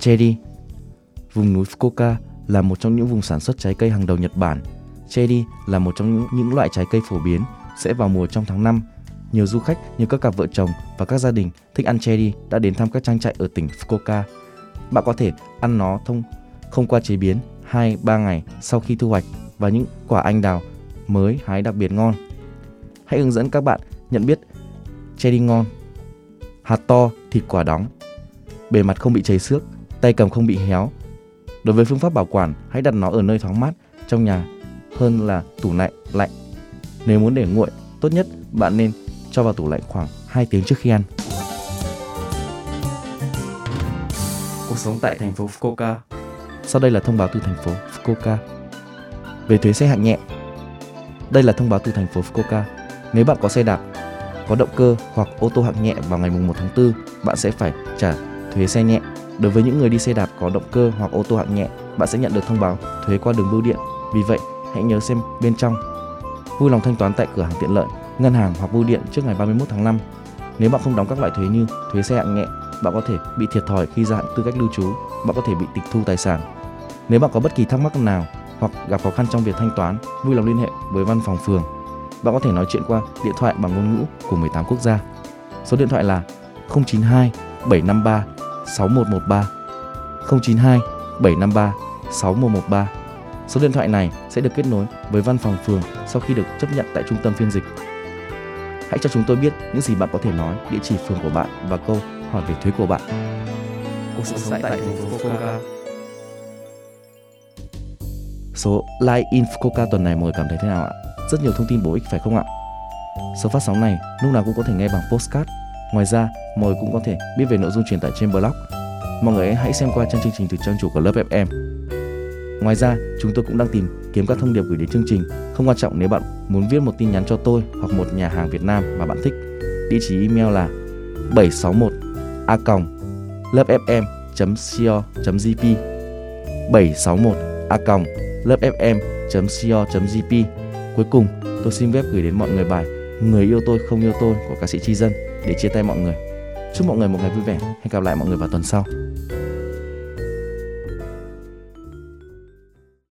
Cherry Vùng núi Fukuoka là một trong những vùng sản xuất trái cây hàng đầu Nhật Bản. Cherry là một trong những, những loại trái cây phổ biến sẽ vào mùa trong tháng 5. Nhiều du khách như các cặp vợ chồng và các gia đình thích ăn cherry đã đến thăm các trang trại ở tỉnh Fukuoka. Bạn có thể ăn nó thông không qua chế biến 2-3 ngày sau khi thu hoạch và những quả anh đào mới hái đặc biệt ngon. Hãy hướng dẫn các bạn nhận biết cherry ngon. Hạt to, thịt quả đóng. Bề mặt không bị chảy xước, tay cầm không bị héo. Đối với phương pháp bảo quản, hãy đặt nó ở nơi thoáng mát trong nhà hơn là tủ lạnh lạnh. Nếu muốn để nguội, tốt nhất bạn nên cho vào tủ lạnh khoảng 2 tiếng trước khi ăn. Cuộc sống tại thành phố Fukuoka. Sau đây là thông báo từ thành phố Fukuoka. Về thuế xe hạng nhẹ. Đây là thông báo từ thành phố Fukuoka. Nếu bạn có xe đạp, có động cơ hoặc ô tô hạng nhẹ vào ngày 1 tháng 4, bạn sẽ phải trả thuế xe nhẹ. Đối với những người đi xe đạp có động cơ hoặc ô tô hạng nhẹ, bạn sẽ nhận được thông báo thuế qua đường bưu điện. Vì vậy, hãy nhớ xem bên trong. Vui lòng thanh toán tại cửa hàng tiện lợi, ngân hàng hoặc bưu điện trước ngày 31 tháng 5. Nếu bạn không đóng các loại thuế như thuế xe hạng nhẹ, bạn có thể bị thiệt thòi khi gia hạn tư cách lưu trú, bạn có thể bị tịch thu tài sản. Nếu bạn có bất kỳ thắc mắc nào hoặc gặp khó khăn trong việc thanh toán, vui lòng liên hệ với văn phòng phường. Bạn có thể nói chuyện qua điện thoại bằng ngôn ngữ của 18 quốc gia. Số điện thoại là 092 753 6113 092 753 6113. Số điện thoại này sẽ được kết nối với văn phòng phường sau khi được chấp nhận tại trung tâm phiên dịch. Hãy cho chúng tôi biết những gì bạn có thể nói, địa chỉ phường của bạn và câu hỏi về thuế của bạn. Cuộc sống tại thành phố Fukuoka. Số Live in Fukuoka tuần này mọi người cảm thấy thế nào ạ? Rất nhiều thông tin bổ ích phải không ạ? Số phát sóng này lúc nào cũng có thể nghe bằng postcard. Ngoài ra, mọi người cũng có thể biết về nội dung truyền tải trên blog. Mọi người hãy xem qua trang chương trình từ trang chủ của lớp FM. Ngoài ra, chúng tôi cũng đang tìm kiếm các thông điệp gửi đến chương trình. Không quan trọng nếu bạn muốn viết một tin nhắn cho tôi hoặc một nhà hàng Việt Nam mà bạn thích. Địa chỉ email là 761 a lớpfm.co.jp 761 a lớpfm.co.jp Cuối cùng, tôi xin phép gửi đến mọi người bài Người yêu tôi không yêu tôi của ca sĩ Chi Dân để chia tay mọi người. Chúc mọi người một ngày vui vẻ. Hẹn gặp lại mọi người vào tuần sau.